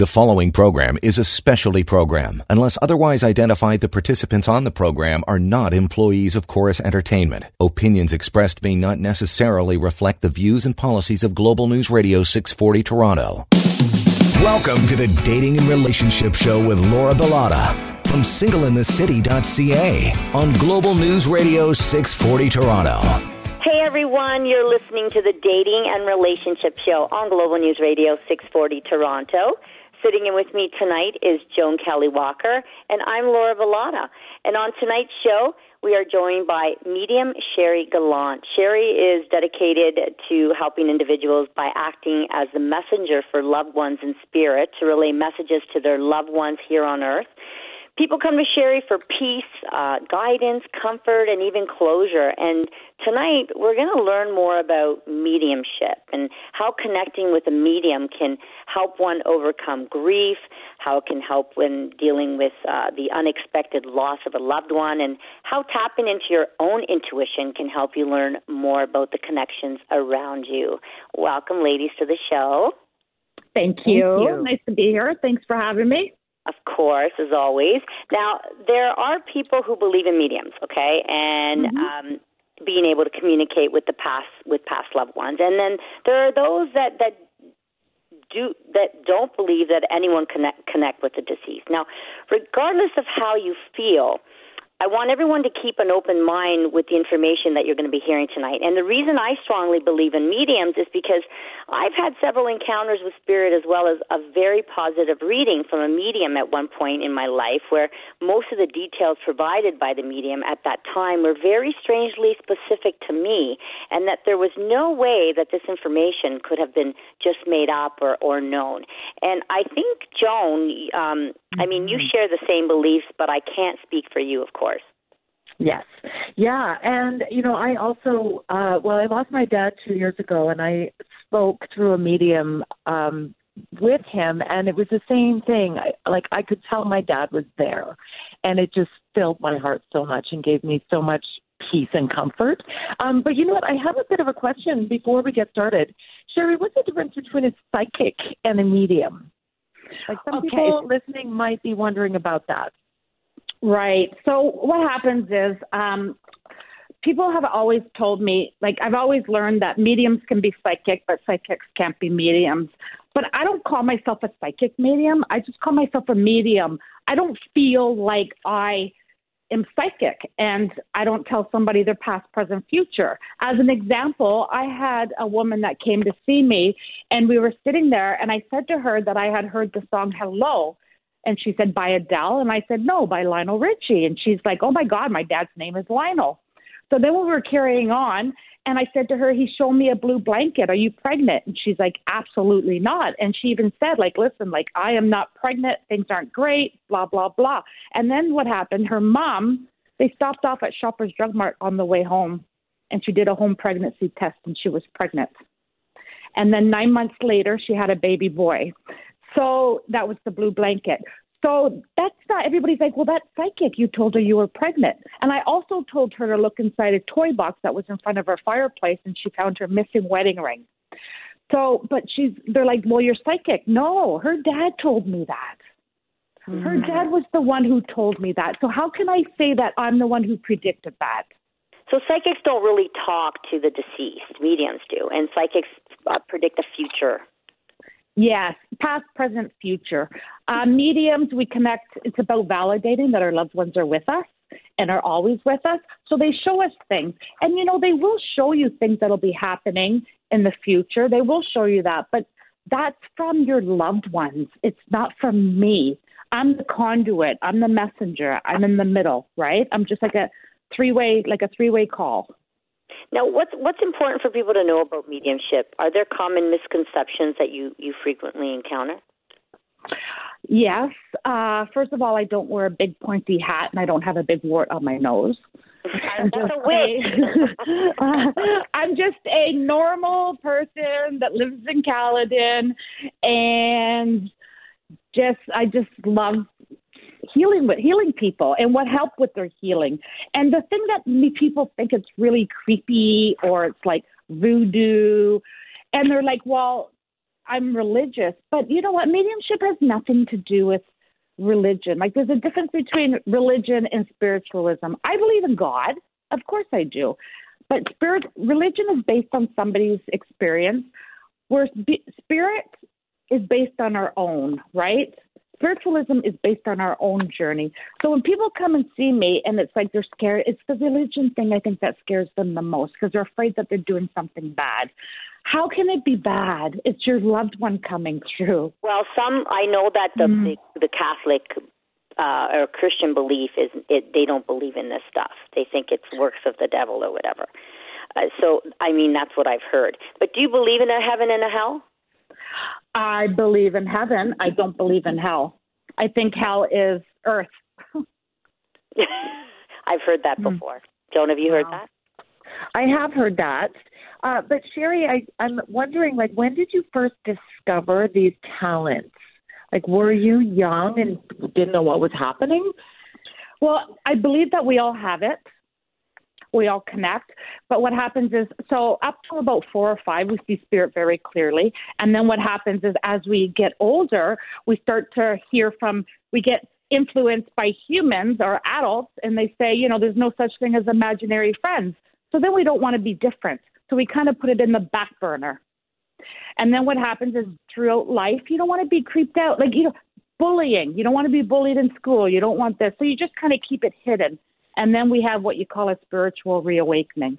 The following program is a specialty program. Unless otherwise identified, the participants on the program are not employees of Corus Entertainment. Opinions expressed may not necessarily reflect the views and policies of Global News Radio 640 Toronto. Welcome to the Dating and Relationship Show with Laura Bilotta from singleinthecity.ca on Global News Radio 640 Toronto. Hey everyone, you're listening to the Dating and Relationship Show on Global News Radio 640 Toronto. Sitting in with me tonight is Joan Kelley Walker, and I'm Laura Bilotta. And on tonight's show, we are joined by medium Sherry Gallant. Sherry is dedicated to helping individuals by acting as the messenger for loved ones in spirit to relay messages to their loved ones here on earth. People come to Sherry for peace, uh, guidance, comfort, and even closure. And tonight, we're going to learn more about mediumship and how connecting with a medium can help one overcome grief, how it can help when dealing with uh, the unexpected loss of a loved one, and how tapping into your own intuition can help you learn more about the connections around you. Welcome, ladies, to the show. Thank you. Thank you. Nice to be here. Thanks for having me. Of course, as always. Now, there are people who believe in mediums, okay, and mm-hmm. um, being able to communicate with the past with past loved ones, and then there are those that that do that don't believe that anyone connect connect with the deceased. Now, regardless of how you feel, I want everyone to keep an open mind with the information that you're going to be hearing tonight. And the reason I strongly believe in mediums is because I've had several encounters with spirit as well as a very positive reading from a medium at one point in my life where most of the details provided by the medium at that time were very strangely specific to me and that there was no way that this information could have been just made up or, or known. And I think, Joan, um, I mean, you mm-hmm. share the same beliefs, but I can't speak for you, of course. Yes. Yeah. And, you know, I also, uh, well, I lost my dad two years ago and I spoke through a medium um, with him and it was the same thing. I, like, I could tell my dad was there and it just filled my heart so much and gave me so much peace and comfort. Um, but you know what? I have a bit of a question before we get started. Sherry, what's the difference between a psychic and a medium? Like some okay. people listening might be wondering about that. Right. So what happens is um, people have always told me, like I've always learned that mediums can be psychic, but psychics can't be mediums. But I don't call myself a psychic medium. I just call myself a medium. I don't feel like I am psychic and I don't tell somebody their past, present, future. As an example, I had a woman that came to see me and we were sitting there and I said to her that I had heard the song Hello and she said, by Adele. And I said, no, by Lionel Richie. And she's like, oh my God, my dad's name is Lionel. So then we were carrying on, and I said to her, he's shown me a blue blanket. Are you pregnant? And she's like, absolutely not. And she even said, like, listen, like, I am not pregnant. Things aren't great, blah, blah, blah. And then what happened? Her mom, they stopped off at Shoppers Drug Mart on the way home, and she did a home pregnancy test, and she was pregnant. And then nine months later, she had a baby boy. So that was the blue blanket. So that's not everybody's like, well, that's psychic. You told her you were pregnant. And I also told her to look inside a toy box that was in front of her fireplace, and she found her missing wedding ring. So, but she's, they're like, well, you're psychic. No, her dad told me that. Mm. Her dad was the one who told me that. So how can I say that I'm the one who predicted that? So psychics don't really talk to the deceased. Mediums do, and psychics uh, predict the future Yes, past, present, future. Uh, mediums, we connect, it's about validating that our loved ones are with us and are always with us. So they show us things. And, you know, they will show you things that'll be happening in the future. They will show you that. But that's from your loved ones. It's not from me. I'm the conduit. I'm the messenger. I'm in the middle, right? I'm just like a three way, like a three way call. Now, what's what's important for people to know about mediumship? Are there common misconceptions that you you frequently encounter? Yes. Uh, first of all, I don't wear a big pointy hat, and I don't have a big wart on my nose. I'm just, a, uh, I'm just a normal person that lives in Caledon, and just I just love healing with healing people and what help with their healing. And the thing that people think it's really creepy or it's like voodoo, and they're like, well, I'm religious, but you know what? Mediumship has nothing to do with religion. Like there's a difference between religion and spiritualism. I believe in God, of course I do, but spirit religion is based on somebody's experience, where spirit is based on our own, right? Spiritualism is based on our own journey. So when people come and see me and it's like they're scared, it's the religion thing I think that scares them the most because they're afraid that they're doing something bad. How can it be bad? It's your loved one coming through. Well, some I know that the mm. the, the Catholic uh, or Christian belief is it, they don't believe in this stuff. They think it's works of the devil or whatever. Uh, so I mean that's what I've heard. But do you believe in a heaven and a hell? I believe in heaven. I don't believe in hell. I think hell is earth. I've heard that hmm. before. Joan, have you heard that? I have heard that. Uh, but Sherry, I, I'm wondering, like, when did you first discover these talents? Like, were you young and didn't know what was happening? Well, I believe that we all have it we all connect. But what happens is, so up to about four or five, we see spirit very clearly. And then what happens is, as we get older, we start to hear from, we get influenced by humans or adults, and they say, you know, there's no such thing as imaginary friends. So then we don't want to be different. So we kind of put it in the back burner. And then what happens is throughout life, you don't want to be creeped out. Like, you know, bullying. You don't want to be bullied in school. You don't want this. So you just kind of keep it hidden. And then we have what you call a spiritual reawakening.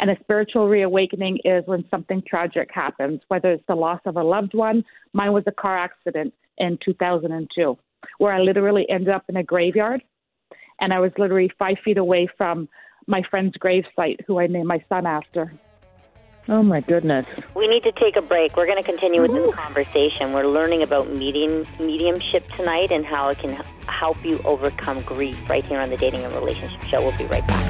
And a spiritual reawakening is when something tragic happens, whether it's the loss of a loved one. Mine was a car accident in 2002, where I literally ended up in a graveyard. And I was literally five feet away from my friend's grave site, who I named my son after. Oh my goodness. We need to take a break. We're going to continue with this conversation. We're learning about medium, mediumship tonight and how it can help you overcome grief right here on the Dating and Relationship Show. We'll be right back.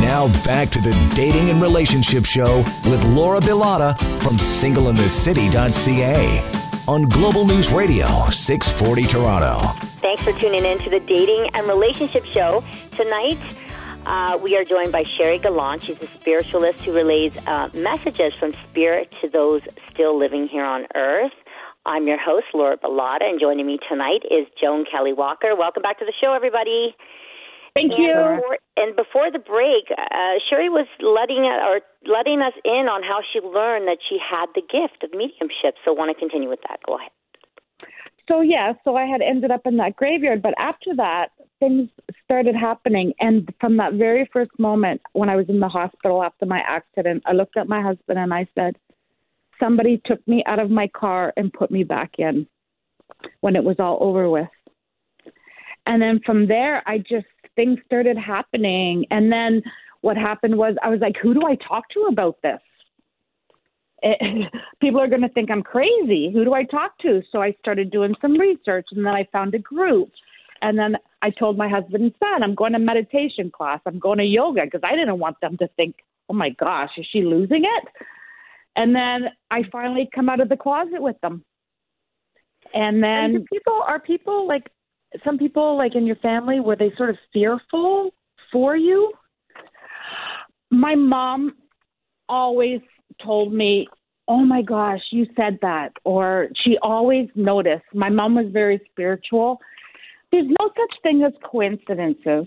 Now back to the Dating and Relationship Show with Laura Bilotta from singleinthecity.ca on Global News Radio 640 Toronto. Thanks for tuning in to the Dating and Relationship Show. Tonight, uh, we are joined by Sherry Gallant. She's a spiritualist who relays uh, messages from spirit to those still living here on earth. I'm your host, Laura Bilotta, and joining me tonight is Joan Kelley Walker. Welcome back to the show, everybody. Thank and you. Before, and before the break, uh, Sherry was letting uh, or letting us in on how she learned that she had the gift of mediumship. So, I want to continue with that. Go ahead so yeah, so I had ended up in that graveyard, but after that, things started happening. And from that very first moment when I was in the hospital after my accident, I looked at my husband and I said, Somebody took me out of my car and put me back in when it was all over with. And then from there, I just, things started happening. And then what happened was, I was like, Who do I talk to about this? it, eh, people are going to think I'm crazy. Who do I talk to? So I started doing some research and then I found a group. And then I told my husband and son, I'm going to meditation class. I'm going to yoga because I didn't want them to think, oh my gosh, is she losing it? And then I finally come out of the closet with them. And then and people are people like some people like in your family were they sort of fearful for you? My mom always told me, Oh my gosh, you said that. Or she always noticed. My mom was very spiritual. There's no such thing as coincidences.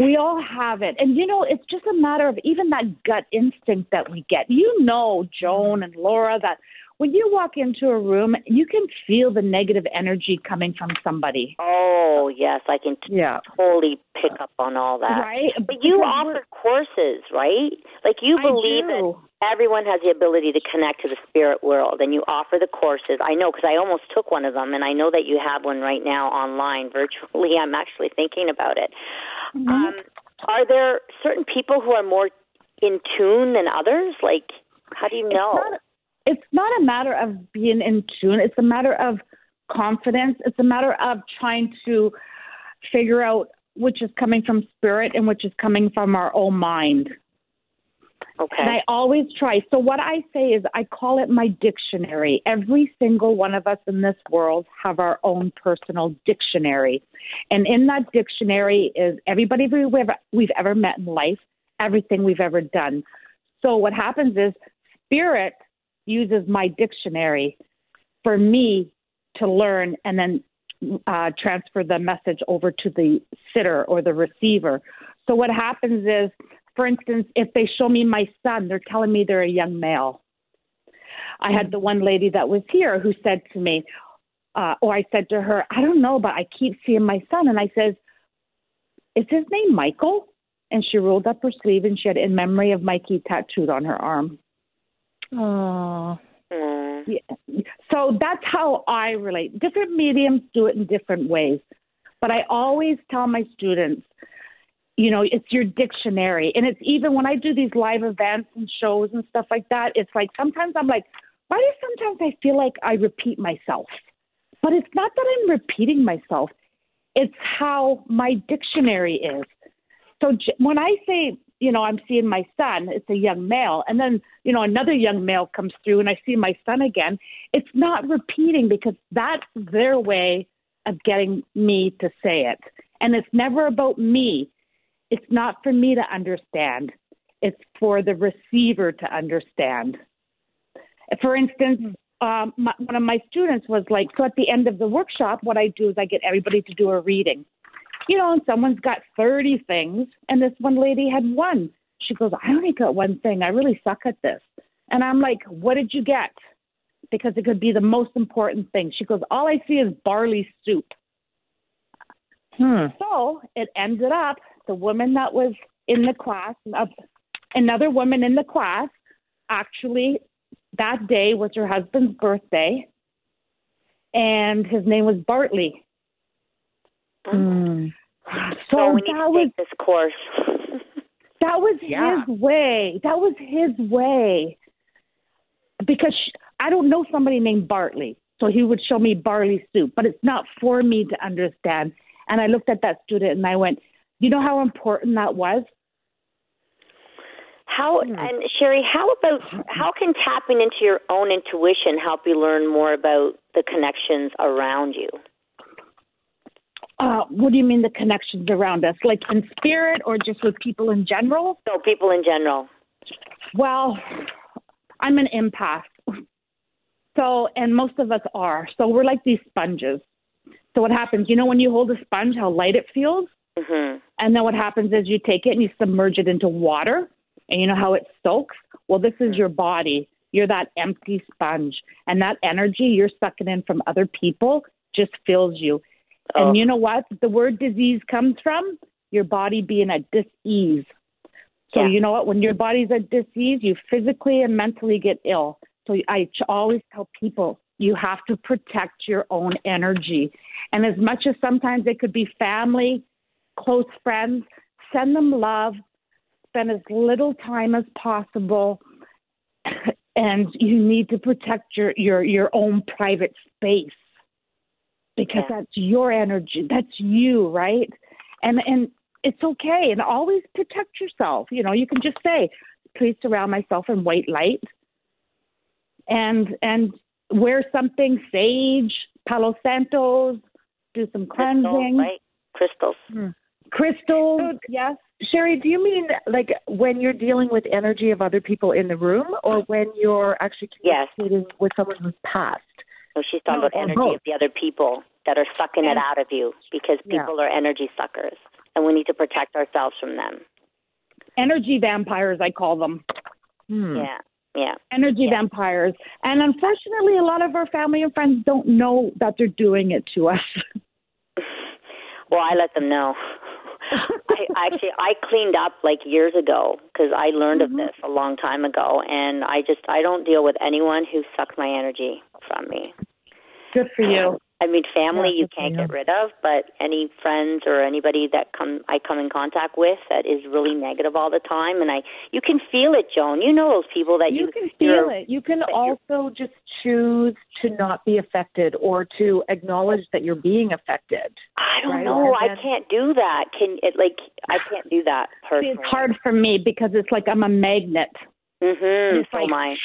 We all have it. And you know, it's just a matter of even that gut instinct that we get. You know, Joan and Laura, that when you walk into a room, you can feel the negative energy coming from somebody. Oh, yes, I can t- yeah. totally pick up on all that. Right? But you offer courses, right? Like you believe that everyone has the ability to connect to the spirit world and you offer the courses. I know because I almost took one of them and I know that you have one right now online virtually. I'm actually thinking about it. Mm-hmm. Um, are there certain people who are more in tune than others? Like, how do you know? It's not, a matter of being in tune. It's a matter of confidence. It's a matter of trying to figure out which is coming from spirit and which is coming from our own mind. Okay. And I always try. So what I say is I call it my dictionary. Every single one of us in this world have our own personal dictionary. And in that dictionary is everybody we've ever, we've ever met in life everything we've ever done. So what happens is spirit uses my dictionary for me to learn and then uh, transfer the message over to the sitter or the receiver. So what happens is, for instance, if they show me my son, they're telling me they're a young male. I had the one lady that was here who said to me, uh, or I said to her, I don't know, but I keep seeing my son. And I says, Is his name Michael? And she rolled up her sleeve and she had in memory of Mikey tattooed on her arm. Oh. Yeah. So that's how I relate. Different mediums do it in different ways. But I always tell my students, you know, it's your dictionary. And it's even when I do these live events and shows and stuff like that, it's like sometimes I'm like, why do sometimes I feel like I repeat myself? But it's not that I'm repeating myself, it's how my dictionary is. So when I say, you know, I'm seeing my son, it's a young male, and then, you know, another young male comes through and I see my son again, it's not repeating because that's their way of getting me to say it. And it's never about me. It's not for me to understand. It's for the receiver to understand. For instance, um, my, one of my students was like, so at the end of the workshop, what I do is I get everybody to do a reading. You know, and someone's got 30 things, and this one lady had one. She goes, I only got one thing. I really suck at this. And I'm like, what did you get? Because it could be the most important thing. She goes, all I see is barley soup. Hmm. So it ended up the woman that was in the class, uh, another woman in the class, actually that day was her husband's birthday, and his name was Bartley. Mm. So, so we need to was, take this course. that was yeah. his way. That was his way. Because she, I don't know somebody named Bartley, so he would show me barley soup, but it's not for me to understand. And I looked at that student and I went, you know how important that was? How and Sherry, how about how can tapping into your own intuition help you learn more about the connections around you? Uh, what do you mean the connections around us? Like in spirit or just with people in general? So people in general. Well, I'm an empath. So, and most of us are. So we're like these sponges. So what happens? You know, when you hold a sponge, how light it feels. Mm-hmm. And then what happens is you take it and you submerge it into water and you know how it soaks? Well, this is your body. You're that empty sponge. And that energy you're sucking in from other people just fills you. Oh. And you know what? The word disease comes from your body being at dis-ease. So yeah. you know what? When your body's at dis-ease, you physically and mentally get ill. So I always tell people you have to protect your own energy. And as much as sometimes it could be family, close friends, send them love, spend as little time as possible and you need to protect your your your own private space because yeah. that's your energy that's you right and and it's okay and always protect yourself you know you can just say please surround myself in white light and and wear something sage palo santos do some cleansing crystals, right crystals hmm. crystals so, yes Sherry, do you mean like when you're dealing with energy of other people in the room or when you're actually communicating yes. with someone who's passed? No, she's talking no, about energy both. of the other people that are sucking and, it out of you because people yeah. are energy suckers and we need to protect ourselves from them. Energy vampires, I call them. Hmm. Yeah. Yeah. Energy yeah. vampires. And unfortunately, a lot of our family and friends don't know that they're doing it to us. well, I let them know. I actually I cleaned up like years ago because I learned mm-hmm. of this a long time ago, and I just I don't deal with anyone who sucks my energy from me. Good for you. I mean, family yeah, you can't get rid of, but any friends or anybody that come I come in contact with that is really negative all the time, and I you can feel it, Joan. You know those people that you, you can feel it. You can also just choose to not be affected or to acknowledge that you're being affected. I don't right? know. I can't do that. Can it like I can't do that personally. It's hard for me because it's like I'm a magnet. Mm-hmm. It's so like, my.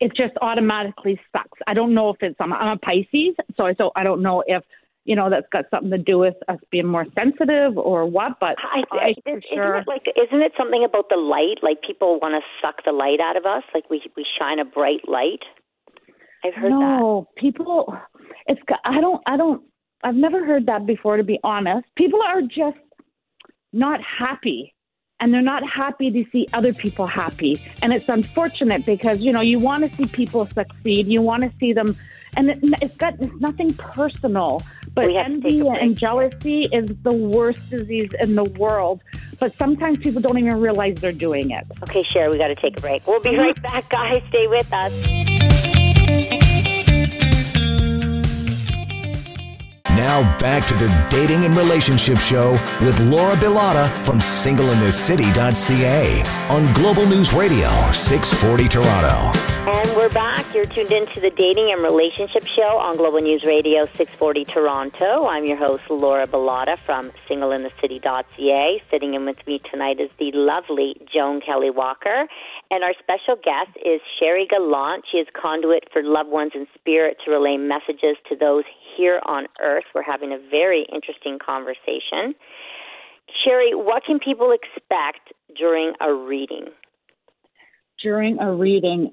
It just automatically sucks. I don't know if it's I'm, I'm a Pisces, so I so I don't know if you know that's got something to do with us being more sensitive or what. But I, I, I, for isn't sure. it like isn't it something about the light? Like people want to suck the light out of us. Like we we shine a bright light. I've heard that. no, people. It's. got- I don't. I don't. I've never heard that before. To be honest, people are just not happy, and they're not happy to see other people happy. And it's unfortunate because you know you want to see people succeed. You want to see them, and it, it's got it's nothing personal. But We have to take envy and jealousy is the worst disease in the world. But sometimes people don't even realize they're doing it. Okay, Sherry, we got to take a break. We'll be mm-hmm. right back, guys. Stay with us. Now back to the Dating and Relationship Show with Laura Bilotta from singleinthecity.ca on Global News Radio 640 Toronto. And we're back. You're tuned into the Dating and Relationship Show on Global News Radio 640 Toronto. I'm your host, Laura Bilotta from singleinthecity.ca. Sitting in with me tonight is the lovely Joan Kelley Walker. And our special guest is Sherry Gallant. She is conduit for loved ones in spirit to relay messages to those here on earth. We're having a very interesting conversation. Sherry, what can people expect during a reading? during a reading,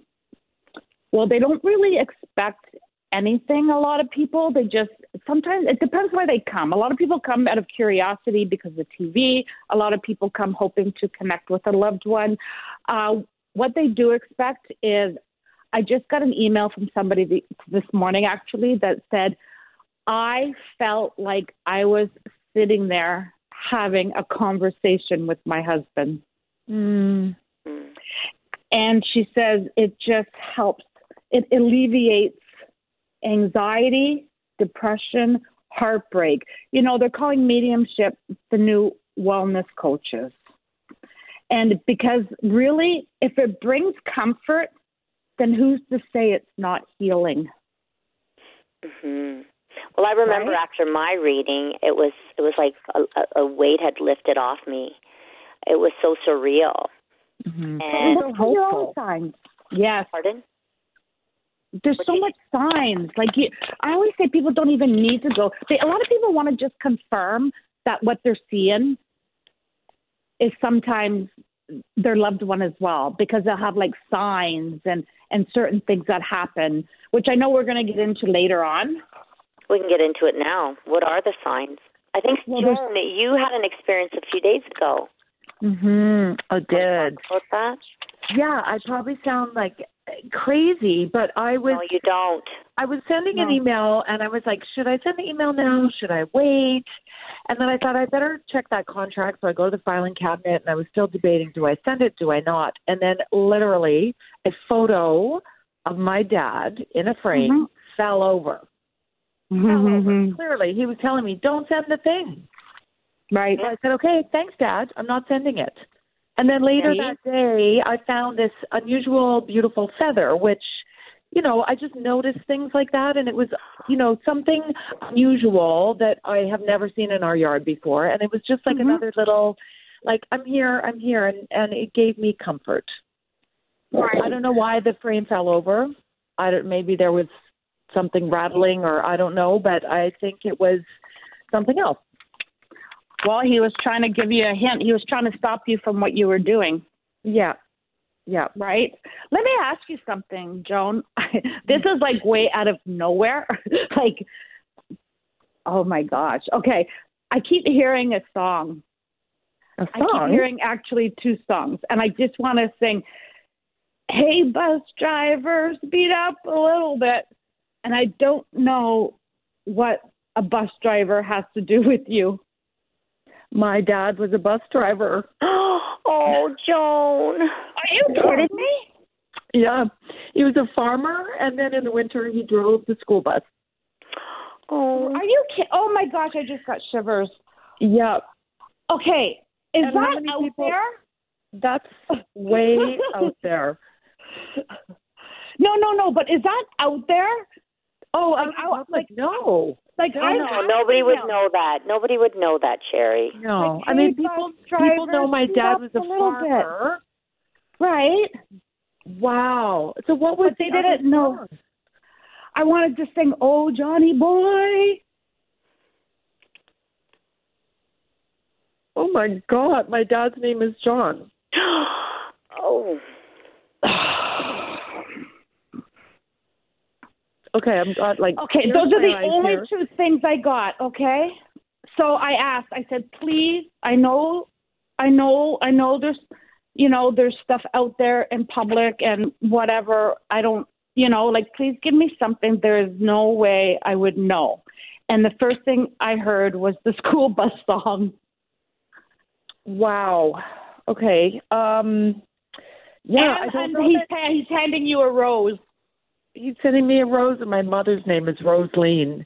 well, they don't really expect anything. A lot of people, they just sometimes it depends why they come. A lot of people come out of curiosity because of TV. A lot of people come hoping to connect with a loved one. Uh, what they do expect is, I just got an email from somebody th- this morning actually that said, I felt like I was sitting there having a conversation with my husband. Mm. And she says it just helps. It alleviates anxiety, depression, heartbreak. You know, they're calling mediumship the new wellness coaches. And because really, if it brings comfort, then who's to say it's not healing? hmm Well, I remember Right? after my reading, it was it was like a, a- a weight had lifted off me. It was so surreal. Mhm. And Look for your own signs. Yes. pardon? there's What so do you- much signs. Like you, I always say, people don't even need to go. They, a lot of people want to just confirm that what they're seeing is sometimes their loved one as well, because they'll have like signs and and certain things that happen, which I know we're going to get into later on. We can get into it now. What are the signs? I think Well, there's- Joan, you had an experience a few days ago. Mhm. I did. What's that? Yeah, I probably sound like crazy, but I was No, you don't. I was sending an email and I was like, should I send the email now? Should I wait? And then I thought I better check that contract. So I go to the filing cabinet and I was still debating, do I send it? Do I not? And then literally a photo of my dad in a frame Mhm. fell over. Over. Clearly, he was telling me, don't send the thing. Right. So I said, okay, thanks, Dad. I'm not sending it. And then later Right. that day, I found this unusual, beautiful feather, which, you know, I just noticed things like that. And it was, you know, something unusual that I have never seen in our yard before. And it was just like Mhm. another little, like, I'm here, I'm here. And, and it gave me comfort. Right. I don't know why the frame fell over. I don't, maybe there was something rattling or I don't know, but I think it was something else. Well, he was trying to give you a hint. He was trying to stop you from what you were doing. Yeah. Yeah. right? Let me ask you something, Joan. this is like way out of nowhere. like, oh my gosh. Okay. I keep hearing a song. A I keep hearing actually two songs, and I just want to sing, Hey, bus drivers, beat up a little bit. And I don't know what a bus driver has to do with you. My dad was a bus driver. oh, Joan. Are you kidding me? Yeah. He was a farmer and then in the winter he drove the school bus. Oh, mm. Are you kidding? Oh my gosh, I just got shivers. Yeah. Okay, is And that out people- there? That's way out there. No, no, no. But is that out there? Oh, like, I, I, like no, like I, know nobody would know. that. Nobody would know that, Sherry. No, like, I mean people. People know my dad was a, a farmer, bit. right? Wow. So what was but they the didn't know? I wanted to sing "Oh Johnny Boy." Oh my God! My dad's name is John. oh. okay, I'm got like. Okay, those are the only here. two things I got. Okay, so I asked. I said, please. I know, I know, I know. There's, you know, there's stuff out there in public and whatever. I don't, you know, like please give me something. There is no way I would know. And the first thing I heard was the school bus song. Wow. Okay. Um yeah, and, and he's, he's handing you a rose. He's sending me a rose, and my mother's name is Rosaline.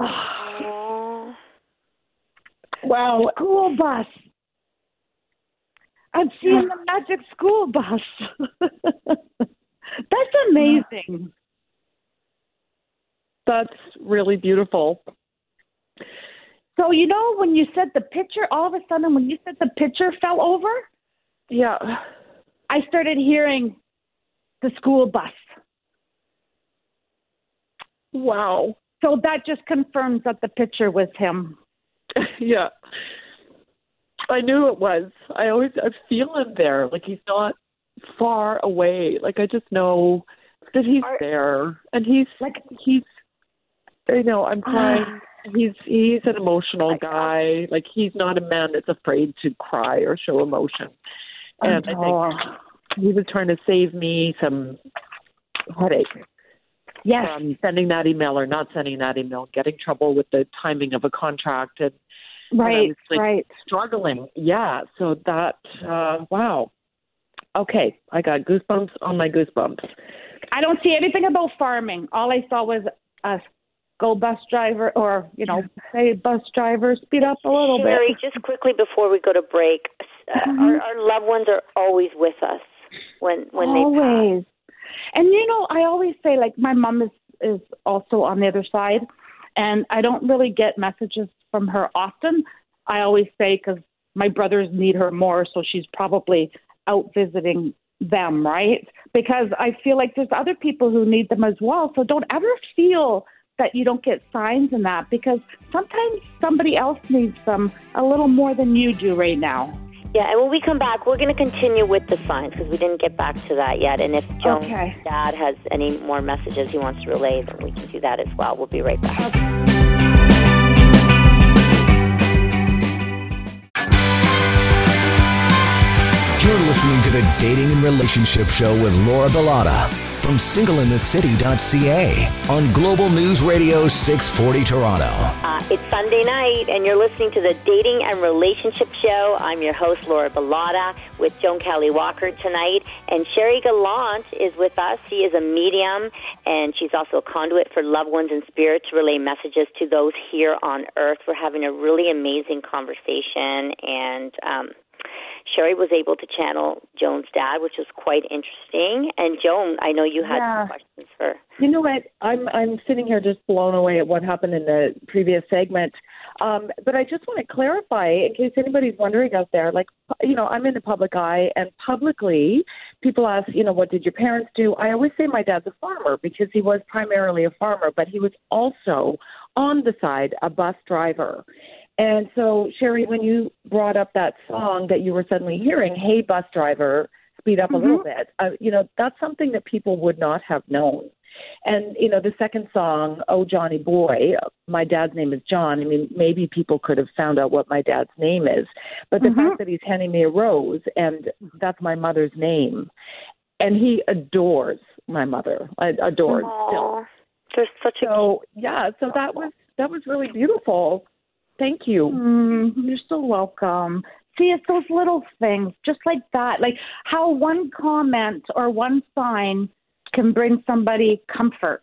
Oh. wow. School bus. I'm seeing the magic school bus. That's amazing. That's really beautiful. So you know when you said the picture, all of a sudden when you said the picture fell over, yeah, I started hearing the school bus. Wow. So that just confirms that the picture was him. yeah. I knew it was. I always I feel him there. Like he's not far away. Like I just know that he's Are, there. And he's like he's you know, I'm ah. crying. he's he's an emotional guy. Like he's not a man that's afraid to cry or show emotion. And I think he was trying to save me some headache. Yes. From sending that email or not sending that email, getting trouble with the timing of a contract and right, and like right. struggling. Yeah. So that uh wow. Okay. I got goosebumps on my goosebumps. I don't see anything about farming. All I saw was a go bus driver or you know say bus driver speed up a little Sherry, bit just quickly before we go to break uh, mm-hmm. our, our loved ones are always with us when when always. they pass. and you know i always say like my mom is is also on the other side and i don't really get messages from her often i always say because my brothers need her more so she's probably out visiting them right because i feel like there's other people who need them as well so don't ever feel that you don't get signs in that because sometimes somebody else needs them a little more than you do right now. Yeah, and when we come back, we're going to continue with the signs because we didn't get back to that yet. And if Joan's okay. dad has any more messages he wants to relay, then we can do that as well. We'll be right back. Okay. You're listening to the Dating and Relationship Show with Laura Bilotta from singleinthecity.ca on Global News Radio 640 Toronto. Uh, it's Sunday night, and you're listening to the Dating and Relationship Show. I'm your host, Laura Bilotta, with Joan Kelley Walker tonight. And Sherry Gallant is with us. She is a medium, and she's also a conduit for loved ones in spirit to relay messages to those here on earth. We're having a really amazing conversation, and um, Sherry was able to channel Joan's dad, which was quite interesting. And Joan, I know you had yeah. questions for. You know what? I'm I'm sitting here just blown away at what happened in the previous segment. Um, but I just want to clarify, in case anybody's wondering out there, like you know, I'm in the public eye, and publicly, people ask, you know, what did your parents do? I always say my dad's a farmer because he was primarily a farmer, but he was also on the side a bus driver. And so, Sherry, when you brought up that song that you were suddenly hearing, "Hey, bus driver, speed up mm-hmm. a little mm-hmm. bit," uh, you know, that's something that people would not have known. And you know, the second song, "Oh Johnny Boy," my dad's name is John. I mean, maybe people could have found out what my dad's name is, but the mm-hmm. fact that he's handing me a rose and that's my mother's name, and he adores my mother, adores Aww. still. There's such a so yeah. So that was that was really beautiful Thank you. Mm, you're so welcome. See, it's those little things, just like that, like how one comment or one sign can bring somebody comfort.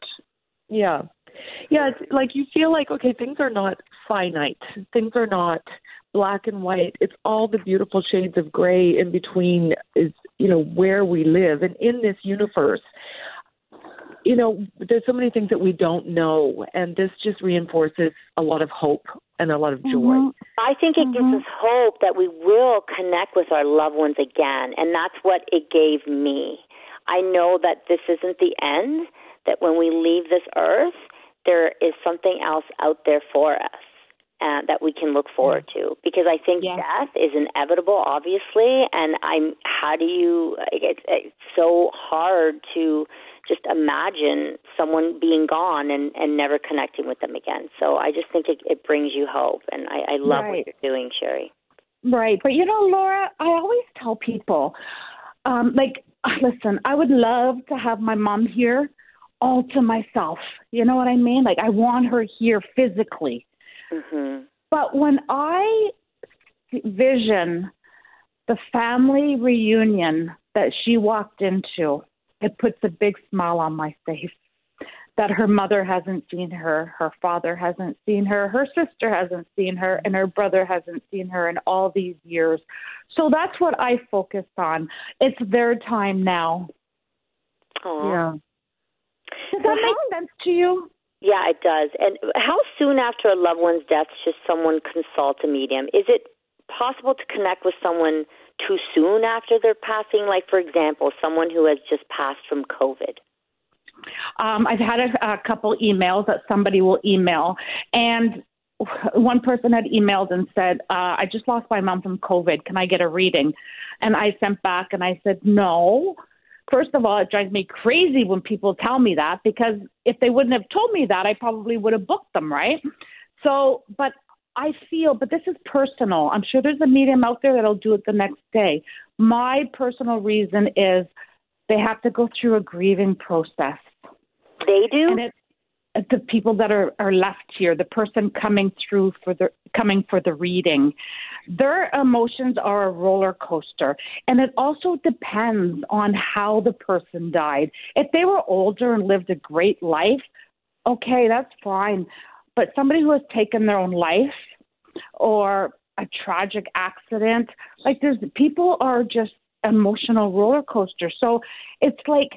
Yeah. Yeah, it's like you feel like, okay, things are not finite. Things are not black and white. It's all the beautiful shades of gray in between is, you know, where we live. And in this universe, you know, there's so many things that we don't know, and this just reinforces a lot of hope and a lot of joy. Mm-hmm. I think it mm-hmm. gives us hope that we will connect with our loved ones again, and that's what it gave me. I know that this isn't the end, that when we leave this earth, there is something else out there for us. uh, that we can look forward to because I think Yeah. death is inevitable, obviously, and I'm. How do you? It's, it's so hard to just imagine someone being gone and and never connecting with them again. So I just think it, it brings you hope, and I, I love Right. what you're doing, Sherry. Right. But you know, Laura, I always tell people, um, like, listen, I would love to have my mom here all to myself. You know what I mean? Like, I want her here physically. Mm-hmm. But when I vision the family reunion that she walked into, it puts a big smile on my face. That her mother hasn't seen her, her father hasn't seen her, her sister hasn't seen her, and her brother hasn't seen her in all these years. So that's what I focus on. It's their time now. Aw. Yeah. Does that make sense to you? Yeah, it does. And how soon after a loved one's death should someone consult a medium? Is it possible to connect with someone too soon after their passing? Like, for example, someone who has just passed from COVID. Um, I've had a, a couple emails that somebody will email, and one person had emailed and said, uh, "I just lost my mom from COVID. Can I get a reading?" And I sent back and I said, "No." First of all, it drives me crazy when people tell me that because if they wouldn't have told me that, I probably would have booked them, right? So, but I feel, but this is personal. I'm sure there's a medium out there that'll do it the next day. My personal reason is they have to go through a grieving process They do? and it the people that are, are left here, the person coming through for the coming for the reading, their emotions are a roller coaster. And it also depends on how the person died. If they were older and lived a great life, okay, that's fine. But somebody who has taken their own life or a tragic accident, like there's people are just emotional roller coaster. So it's like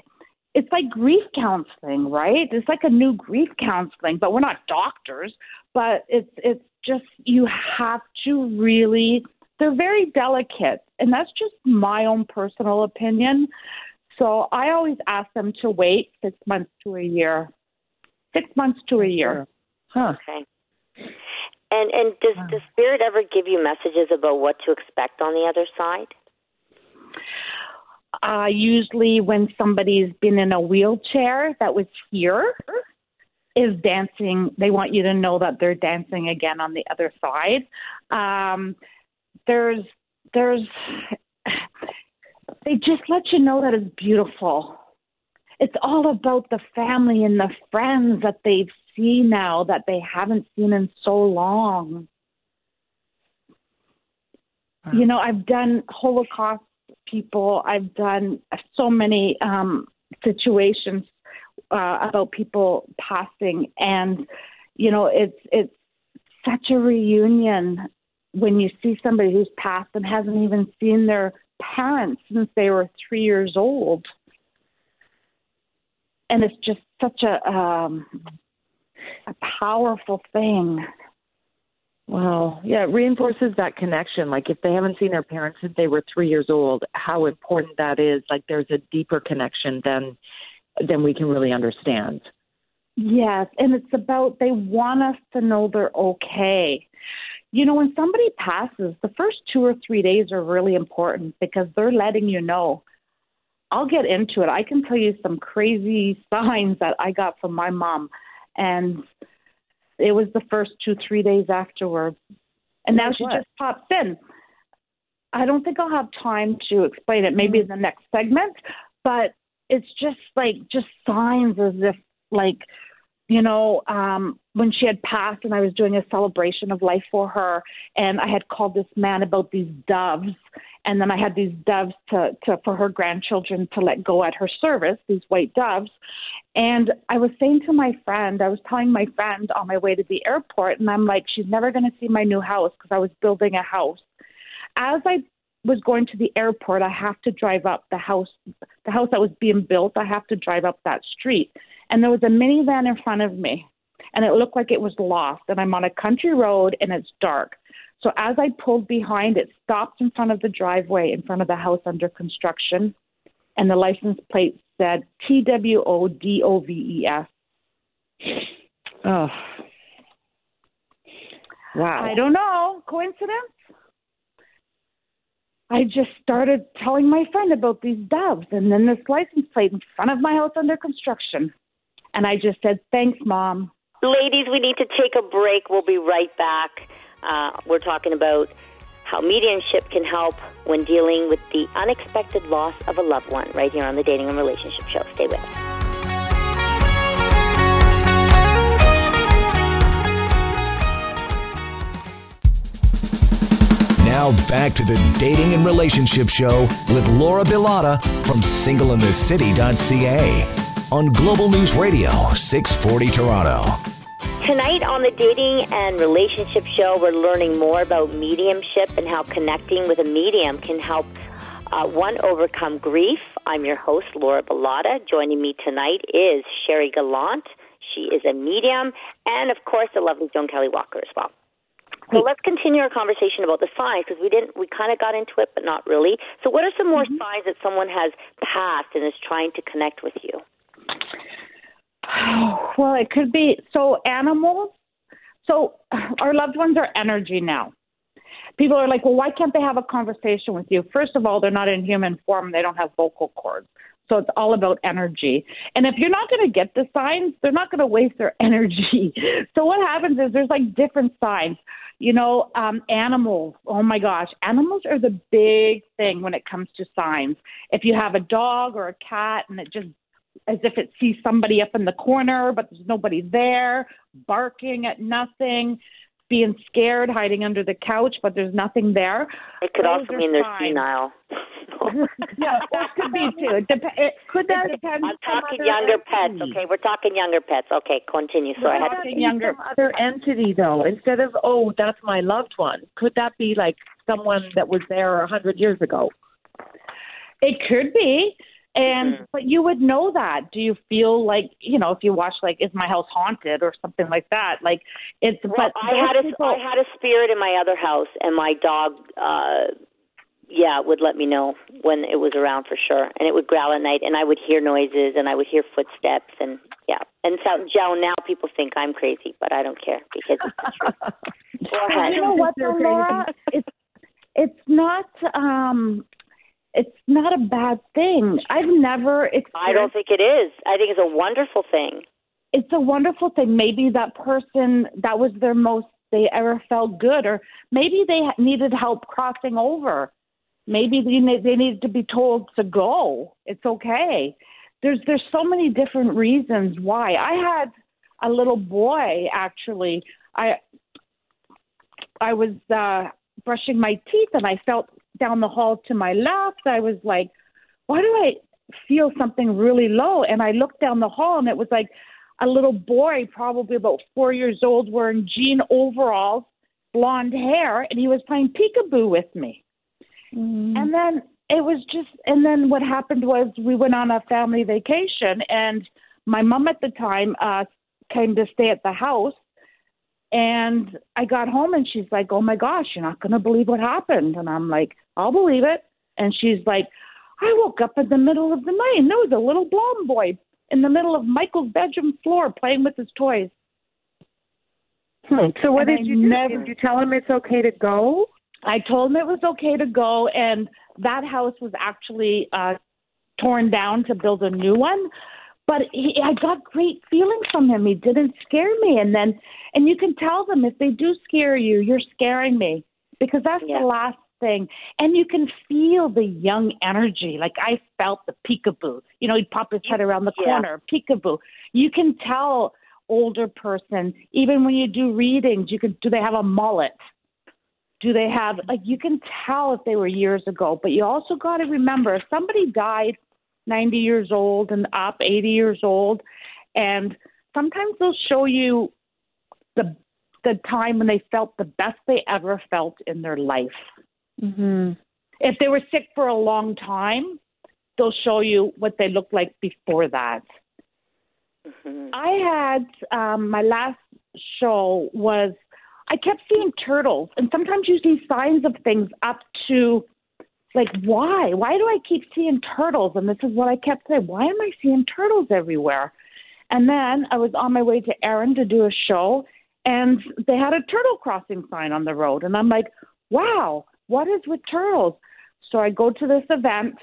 it's like grief counseling, right? It's like a new grief counseling, but we're not doctors. But it's it's just you have to really. They're very delicate, and that's just my own personal opinion. So I always ask them to wait six months to a year. Six months to a year. Huh. Okay. And and does the spirit ever give you messages about what to expect on the other side? uh, usually when somebody's been in a wheelchair that was here is dancing they want you to know that they're dancing again on the other side um, there's there's they just let you know that it's beautiful it's all about the family and the friends that they've seen now that they haven't seen in so long. You know i've done holocaust people. I've done so many um situations uh about people passing. And you know it's it's such a reunion when you see somebody who's passed and hasn't even seen their parents since they were 3 years old. And it's just such a um a powerful thing Wow. Yeah, it reinforces that connection. Like if they haven't seen their parents since they were three years old, how important that is. Like there's a deeper connection than than we can really understand. Yes, and it's about they want us to know they're okay. You know, when somebody passes, the first two or three days are really important because they're letting you know. I'll get into it. I can tell you some crazy signs that I got from my mom, and it was the first two, three days afterwards. And now she what? just pops in. I don't think I'll have time to explain it, maybe in the next segment, but it's just like just signs as if like you know um when she had passed and I was doing a celebration of life for her and I had called this man about these doves and then I had these doves to to for her grandchildren to let go at her service these white doves and I was saying to my friend I was telling my friend on my way to the airport and I'm like she's never going to see my new house because I was building a house as I was going to the airport, I have to drive up the house, the house that was being built. I have to drive up that street, and there was a minivan in front of me, and it looked like it was lost. And I'm on a country road, and it's dark. So as I pulled behind, it stopped in front of the driveway, in front of the house under construction, and the license plate said T W O D O V E S. Oh, Wow. I don't know. Coincidence? I just started telling my friend about these doves and then this license plate in front of my house under construction. And I just said, thanks, Mom. Ladies, we need to take a break. We'll be right back. Uh, we're talking about how mediumship can help when dealing with the unexpected loss of a loved one right here on the Dating and Relationship Show. Stay with us. Now back to the Dating and Relationship Show with Laura Bilotta from singleinthecity.ca on Global News Radio 640 Toronto. Tonight on the Dating and Relationship Show, we're learning more about mediumship and how connecting with a medium can help uh, one overcome grief. I'm your host, Laura Bilotta. Joining me tonight is Sherry Gallant. She is a medium, and of course, the lovely Joan Kelley Walker as well. So let's continue our conversation about the signs because we didn't. We kind of got into it, but not really. So, what are some more mm-hmm. signs that someone has passed and is trying to connect with you? Well, it could be so animals. So our loved ones are energy now. People are like, well, why can't they have a conversation with you? First of all, they're not in human form. They don't have vocal cords. So it's all about energy. And if you're not going to get the signs, they're not going to waste their energy. So what happens is there's like different signs. You know, um, animals. Oh my gosh, animals are the big thing when it comes to signs. If you have a dog or a cat and it just as if it sees somebody up in the corner, but there's nobody there, barking at nothing, being scared, hiding under the couch, but there's nothing there. It could Those also mean they're senile. yeah, that could be too. It, dep- it could that depend. I'm talking younger entities. pets. Okay, we're talking younger pets. Okay, continue. So I had to younger other entity though. Instead of oh, that's my loved one. Could that be like someone that was there a hundred years ago? It could be. And mm-hmm. but you would know that. Do you feel like you know if you watch like Is My House Haunted or something like that? Like it's. Well, but I had a people, I had a spirit in my other house, and my dog, uh yeah, would let me know when it was around for sure, and it would growl at night, and I would hear noises, and I would hear footsteps, and yeah. And so Joe, now people think I'm crazy, but I don't care because it's the truth. Go ahead. You know what, though, Laura? It's it's not um it's not a bad thing. I've never experienced. I don't think it is. I think it's a wonderful thing. It's a wonderful thing. Maybe that person that was their most they ever felt good, or maybe they needed help crossing over. Maybe they they needed to be told to go. It's okay. There's there's so many different reasons why. I had a little boy actually. I I was uh brushing my teeth and I felt down the hall to my left. I was like, why do I feel something really low? And I looked down the hall and it was like a little boy, probably about four years old, wearing jean overalls, blonde hair, and he was playing peekaboo with me. Mm. And then it was just, and then what happened was we went on a family vacation, and my mom at the time uh, came to stay at the house. And I got home and she's like, Oh my gosh, you're not going to believe what happened. And I'm like, I'll believe it. And she's like, I woke up in the middle of the night and there was a little blonde boy in the middle of Michael's bedroom floor playing with his toys. Hmm. So what and did I you do? Did you tell him it's okay to go? I told him it was okay to go, and that house was actually uh, torn down to build a new one. But he, I got great feelings from him. He didn't scare me, and then, and you can tell them if they do scare you, you're scaring me because that's yeah. the last thing. And you can feel the young energy. Like I felt the peekaboo. You know, he'd pop his head around the corner, yeah. peekaboo. You can tell older person, even when you do readings, you can do they have a mullet? Do they have like you can tell if they were years ago, but you also got to remember if somebody died 90 years old and up, 80 years old, and sometimes they'll show you the the time when they felt the best they ever felt in their life. Mm-hmm. If they were sick for a long time, they'll show you what they looked like before that. Mm-hmm. I had um, my last show was I kept seeing turtles, and sometimes you see signs of things up to like why? Why do I keep seeing turtles? And this is what I kept saying. Why am I seeing turtles everywhere? And then I was on my way to Erin to do a show, and they had a turtle crossing sign on the road. And I'm like, wow, what is with turtles? So I go to this event.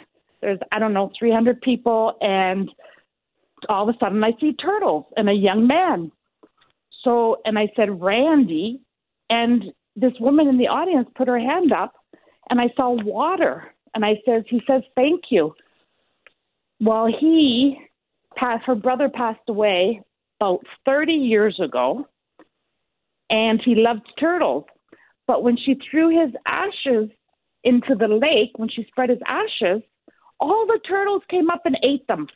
There's, I don't know, 300 people, and all of a sudden I see turtles and a young man. So, and I said, Randy. And this woman in the audience put her hand up, and I saw water. And I says, he says, thank you. Well, he passed, her brother passed away about 30 years ago, and he loved turtles. But when she threw his ashes into the lake, when she spread his ashes, all the turtles came up and ate them.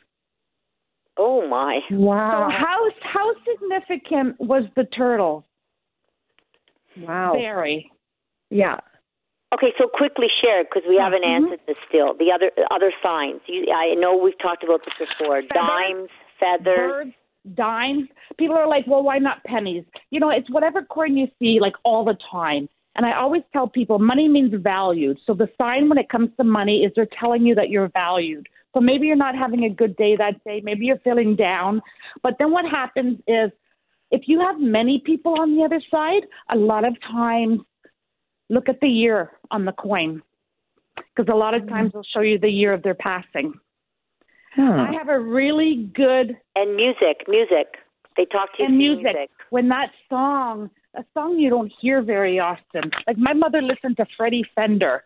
Oh my! Wow. So how how significant was the turtle? Wow. Very. Yeah. Okay, so quickly share because we haven't Mhm. answered this still. The other other signs. You, I know we've talked about this before. Dimes, feathers. Birds, dimes. People are like, well, why not pennies? You know, it's whatever coin you see like all the time. And I always tell people money means valued. So the sign when it comes to money is they're telling you that you're valued. So maybe you're not having a good day that day. Maybe you're feeling down. But then what happens is if you have many people on the other side, a lot of times look at the year on the coin. Because a lot of times they'll show you the year of their passing. Huh. I have a really good And music, music. They talk to you and through music. When that song, a song you don't hear very often. Like my mother listened to Freddie Fender,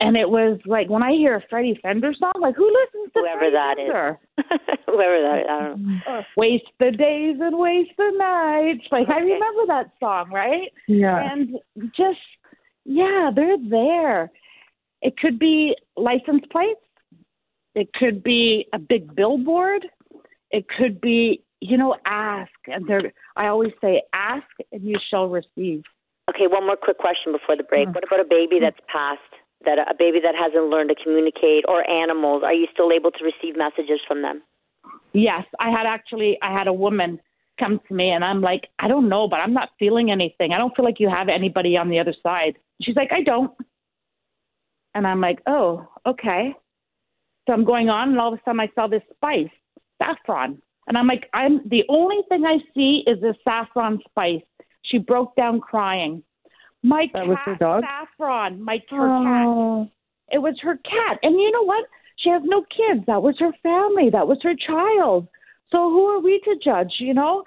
and it was like when I hear a Freddie Fender song, like who listens to Whoever Freddie that is. Fender? Whoever that is, I don't know. Uh, waste the days and waste the nights. Like I remember that song, right? Yeah. And just yeah, they're there. It could be license plates. It could be a big billboard. It could be, you know, ask. And there, I always say, ask and you shall receive. Okay, one more quick question before the break. Mm. What about a baby that's passed? That a baby that hasn't learned to communicate, or animals? Are you still able to receive messages from them? Yes, I had actually, I had a woman come to me and I'm like, I don't know, but I'm not feeling anything. I don't feel like you have anybody on the other side. She's like, I don't. And I'm like, oh, okay. So I'm going on, and all of a sudden I saw this spice, saffron. And I'm like, I'm the only thing I see is this saffron spice. She broke down crying. My That cat, was her dog? saffron. My her cat. Oh. It was her cat. And you know what? She has no kids. That was her family. That was her child. So who are we to judge, you know?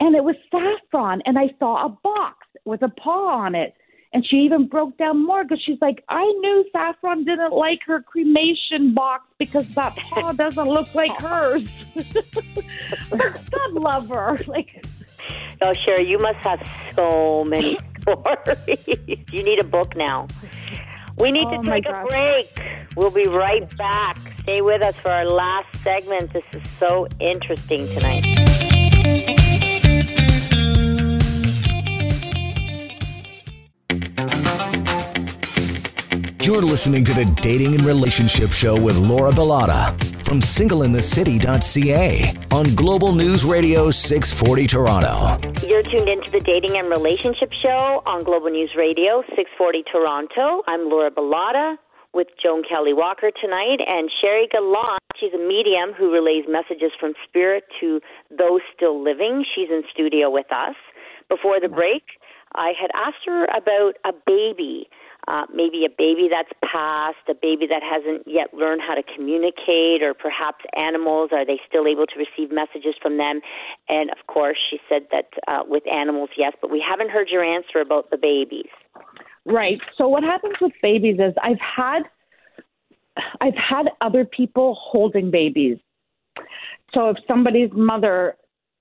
And it was saffron. And I saw a box with a paw on it. And she even broke down more because she's like, I knew Saffron didn't like her cremation box because that paw doesn't look like hers. but God love her. Like, Oh, Sherry, you must have so many stories. you need a book now. We need Oh, to take a gosh. break. We'll be right back. Stay with us for our last segment. This is so interesting tonight. You're listening to the Dating and Relationship Show with Laura Bilotta from singleinthecity.ca on Global News Radio 640 Toronto. You're tuned into the Dating and Relationship Show on Global News Radio, 640 Toronto. I'm Laura Bilotta with Joan Kelley Walker tonight and Sherry Gallant. She's a medium who relays messages from spirit to those still living. She's in studio with us. Before the break, I had asked her about a baby. Uh, maybe a baby that's passed, a baby that hasn't yet learned how to communicate, or perhaps animals. Are they still able to receive messages from them? And of course, she said that uh, with animals, yes, but we haven't heard your answer about the babies. Right. So what happens with babies is I've had I've had other people holding babies. So if somebody's mother,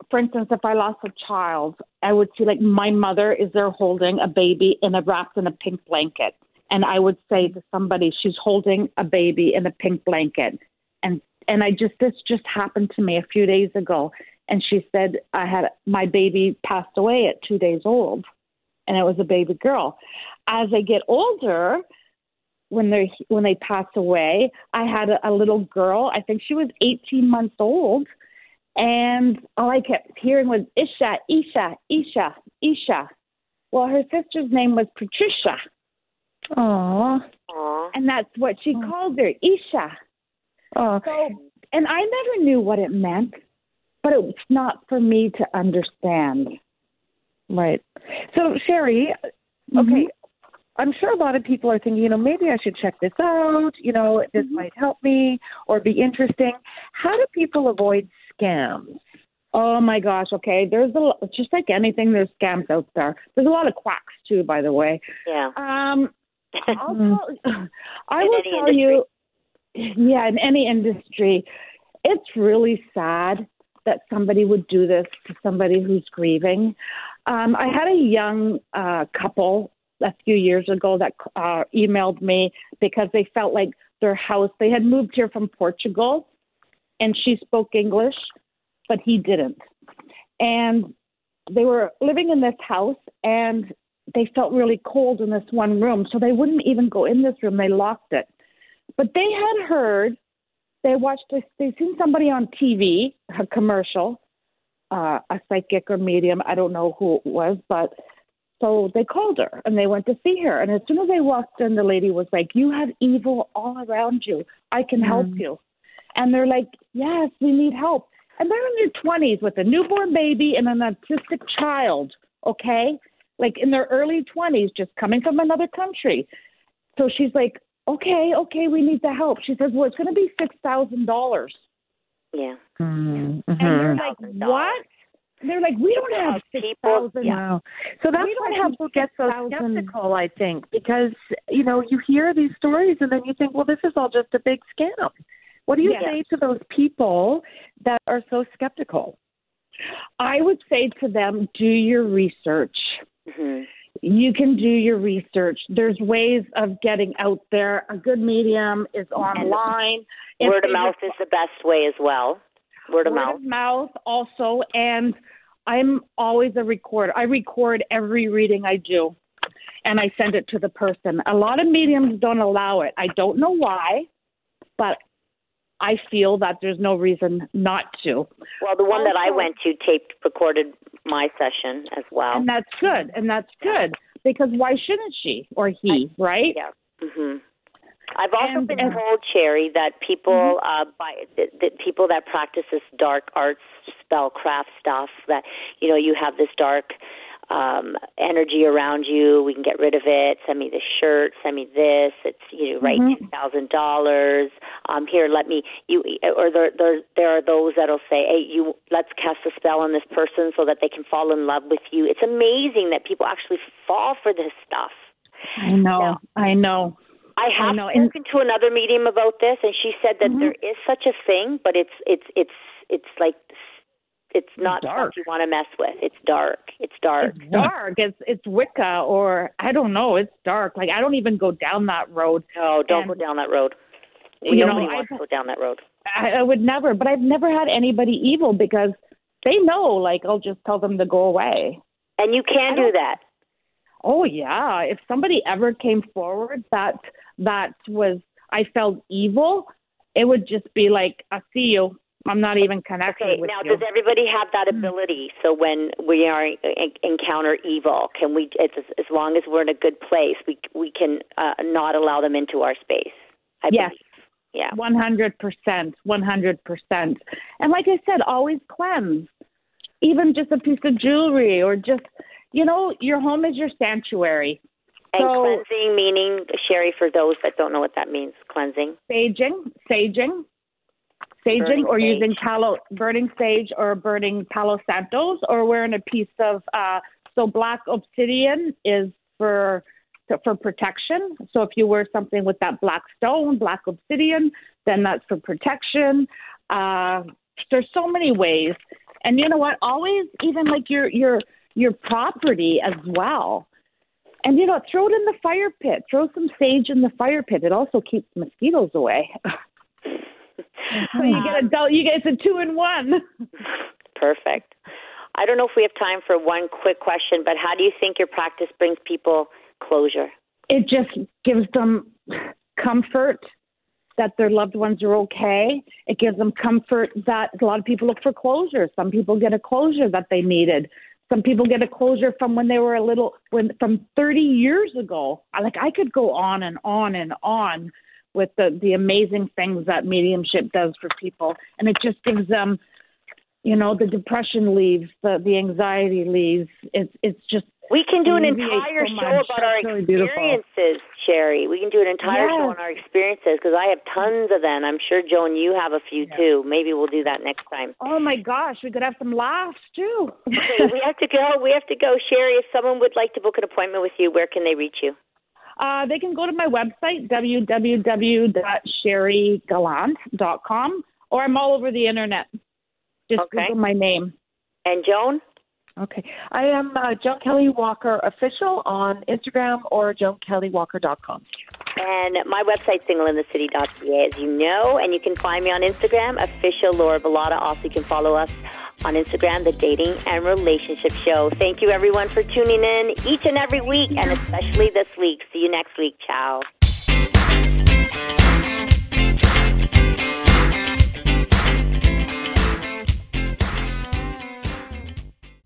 for instance, if I lost a child, I would see like my mother is there holding a baby in a wrapped in a pink blanket. And I would say to somebody, she's holding a baby in a pink blanket. And and I just this just happened to me a few days ago. And she said I had my baby passed away at two days old and it was a baby girl. As I get older, when they when they pass away, I had a, a little girl. I think she was 18 months old, and all I kept hearing was Isha, Isha, Isha, Isha. Well, her sister's name was Patricia, Aw. Aw. and that's what she called her, Isha. Oh. So, and I never knew what it meant, but it was not for me to understand. Right. So, Sherry, okay, mm-hmm. I'm sure a lot of people are thinking, you know, maybe I should check this out. You know, this mm-hmm. might help me or be interesting. How do people avoid scams? Oh my gosh. Okay. There's a just like anything. There's scams out there. There's a lot of quacks too, by the way. Yeah. Um, I'll tell, I will tell industry. you. Yeah, in any industry, it's really sad that somebody would do this to somebody who's grieving. Um, I had a young uh, couple a few years ago that uh, emailed me because they felt like their house, they had moved here from Portugal and she spoke English, but he didn't. And they were living in this house and they felt really cold in this one room. So they wouldn't even go in this room, they locked it. But they had heard, they watched, they seen somebody on TV, a commercial, uh, a psychic or medium, I don't know who it was, but so they called her and they went to see her. And as soon as they walked in, the lady was like, You have evil all around you. I can mm. help you. And they're like, Yes, we need help. And they're in their 20s with a newborn baby and an autistic child, okay? Like in their early 20s, just coming from another country. So she's like, Okay, okay, we need the help. She says, Well, it's going to be $6,000. Yeah. Mm-hmm. And they're like, What? They're like, we don't have six thousand. Yeah. So that's why people get so skeptical. I think because you know you hear these stories and then you think, well, this is all just a big scam. What do you say to those people that are so skeptical? I would say to them, do your research. Mm-hmm. You can do your research. There's ways of getting out there. A good medium is online. Word of mouth is the best way as well. Word of Word mouth. Of mouth also, and I'm always a recorder. I record every reading I do, and I send it to the person. A lot of mediums don't allow it. I don't know why, but I feel that there's no reason not to. Well, the one also, that I went to taped recorded my session as well, and that's good. And that's good because why shouldn't she or he, right? Yeah. Mhm. I've also and, been and, told, Sherry, that people mm-hmm. uh, by that, that people that practice this dark arts spellcraft stuff, that you know, you have this dark um energy around you we can get rid of it send me this shirt send me this it's you know right mm-hmm. two thousand dollars um here let me you or there there there are those that'll say hey you let's cast a spell on this person so that they can fall in love with you it's amazing that people actually fall for this stuff i know now, i know I have I spoken to another medium about this, and she said that mm-hmm. there is such a thing, but it's it's it's it's like it's not dark. you want to mess with. It's dark. It's dark. It's dark. It's it's Wicca or I don't know. It's dark. Like I don't even go down that road. No, don't and, go down that road. We you Nobody know, wants I, to go down that road. I, I would never. But I've never had anybody evil because they know. Like I'll just tell them to go away. And you can do that. Oh yeah. If somebody ever came forward that that was I felt evil, it would just be like, I see you. I'm not even connected okay, with now you. does everybody have that hmm. ability? So when we are encounter evil, can we? It's, as long as we're in a good place, we we can uh, not allow them into our space. I yes. Believe. Yeah. One hundred percent. One hundred percent. And like I said, always cleanse. Even just a piece of jewelry, or just you know, your home is your sanctuary. And so, cleansing meaning, Sherry, for those that don't know what that means, cleansing. Saging, saging, saging, burning or sage. using palo, burning sage or burning palo santos, or wearing a piece of. Uh, so black obsidian is for for protection. So if you wear something with that black stone, black obsidian, then that's for protection. Uh, there's so many ways, and you know what? Always, even like your your your property as well. And you know, throw it in the fire pit. Throw some sage in the fire pit. It also keeps mosquitoes away. so you get a double, you get it's a two in one. Perfect. I don't know if we have time for one quick question, but how do you think your practice brings people closure? It just gives them comfort that their loved ones are okay. It gives them comfort that a lot of people look for closure. Some people get a closure that they needed. Some people get a closure from when they were a little when from 30 years ago. Like I could go on and on and on with the the amazing things that mediumship does for people and it just gives them you know, the depression leaves, the the anxiety leaves. It's it's just we can do an entire show about our That's really beautiful. experiences, Sherry. We can do an entire show on our experiences because I have tons of them. I'm sure, Joan, you have a few too. Maybe we'll do that next time. Oh my gosh, we could have some laughs too. Okay, we have to go. We have to go, Sherry. If someone would like to book an appointment with you, where can they reach you? Uh, they can go to my website, www.sherrygallant.com, or I'm all over the internet. Just Okay. Google my name. And Joan? Okay. I am uh, Joan Kelley Walker official on Instagram or joankelleywalker.com. And my website, singleinthecity.ca, as you know. And you can find me on Instagram, official Laura Bilotta. Also, you can follow us on Instagram, The Dating and Relationship Show. Thank you, everyone, for tuning in each and every week, and especially this week. See you next week. Ciao.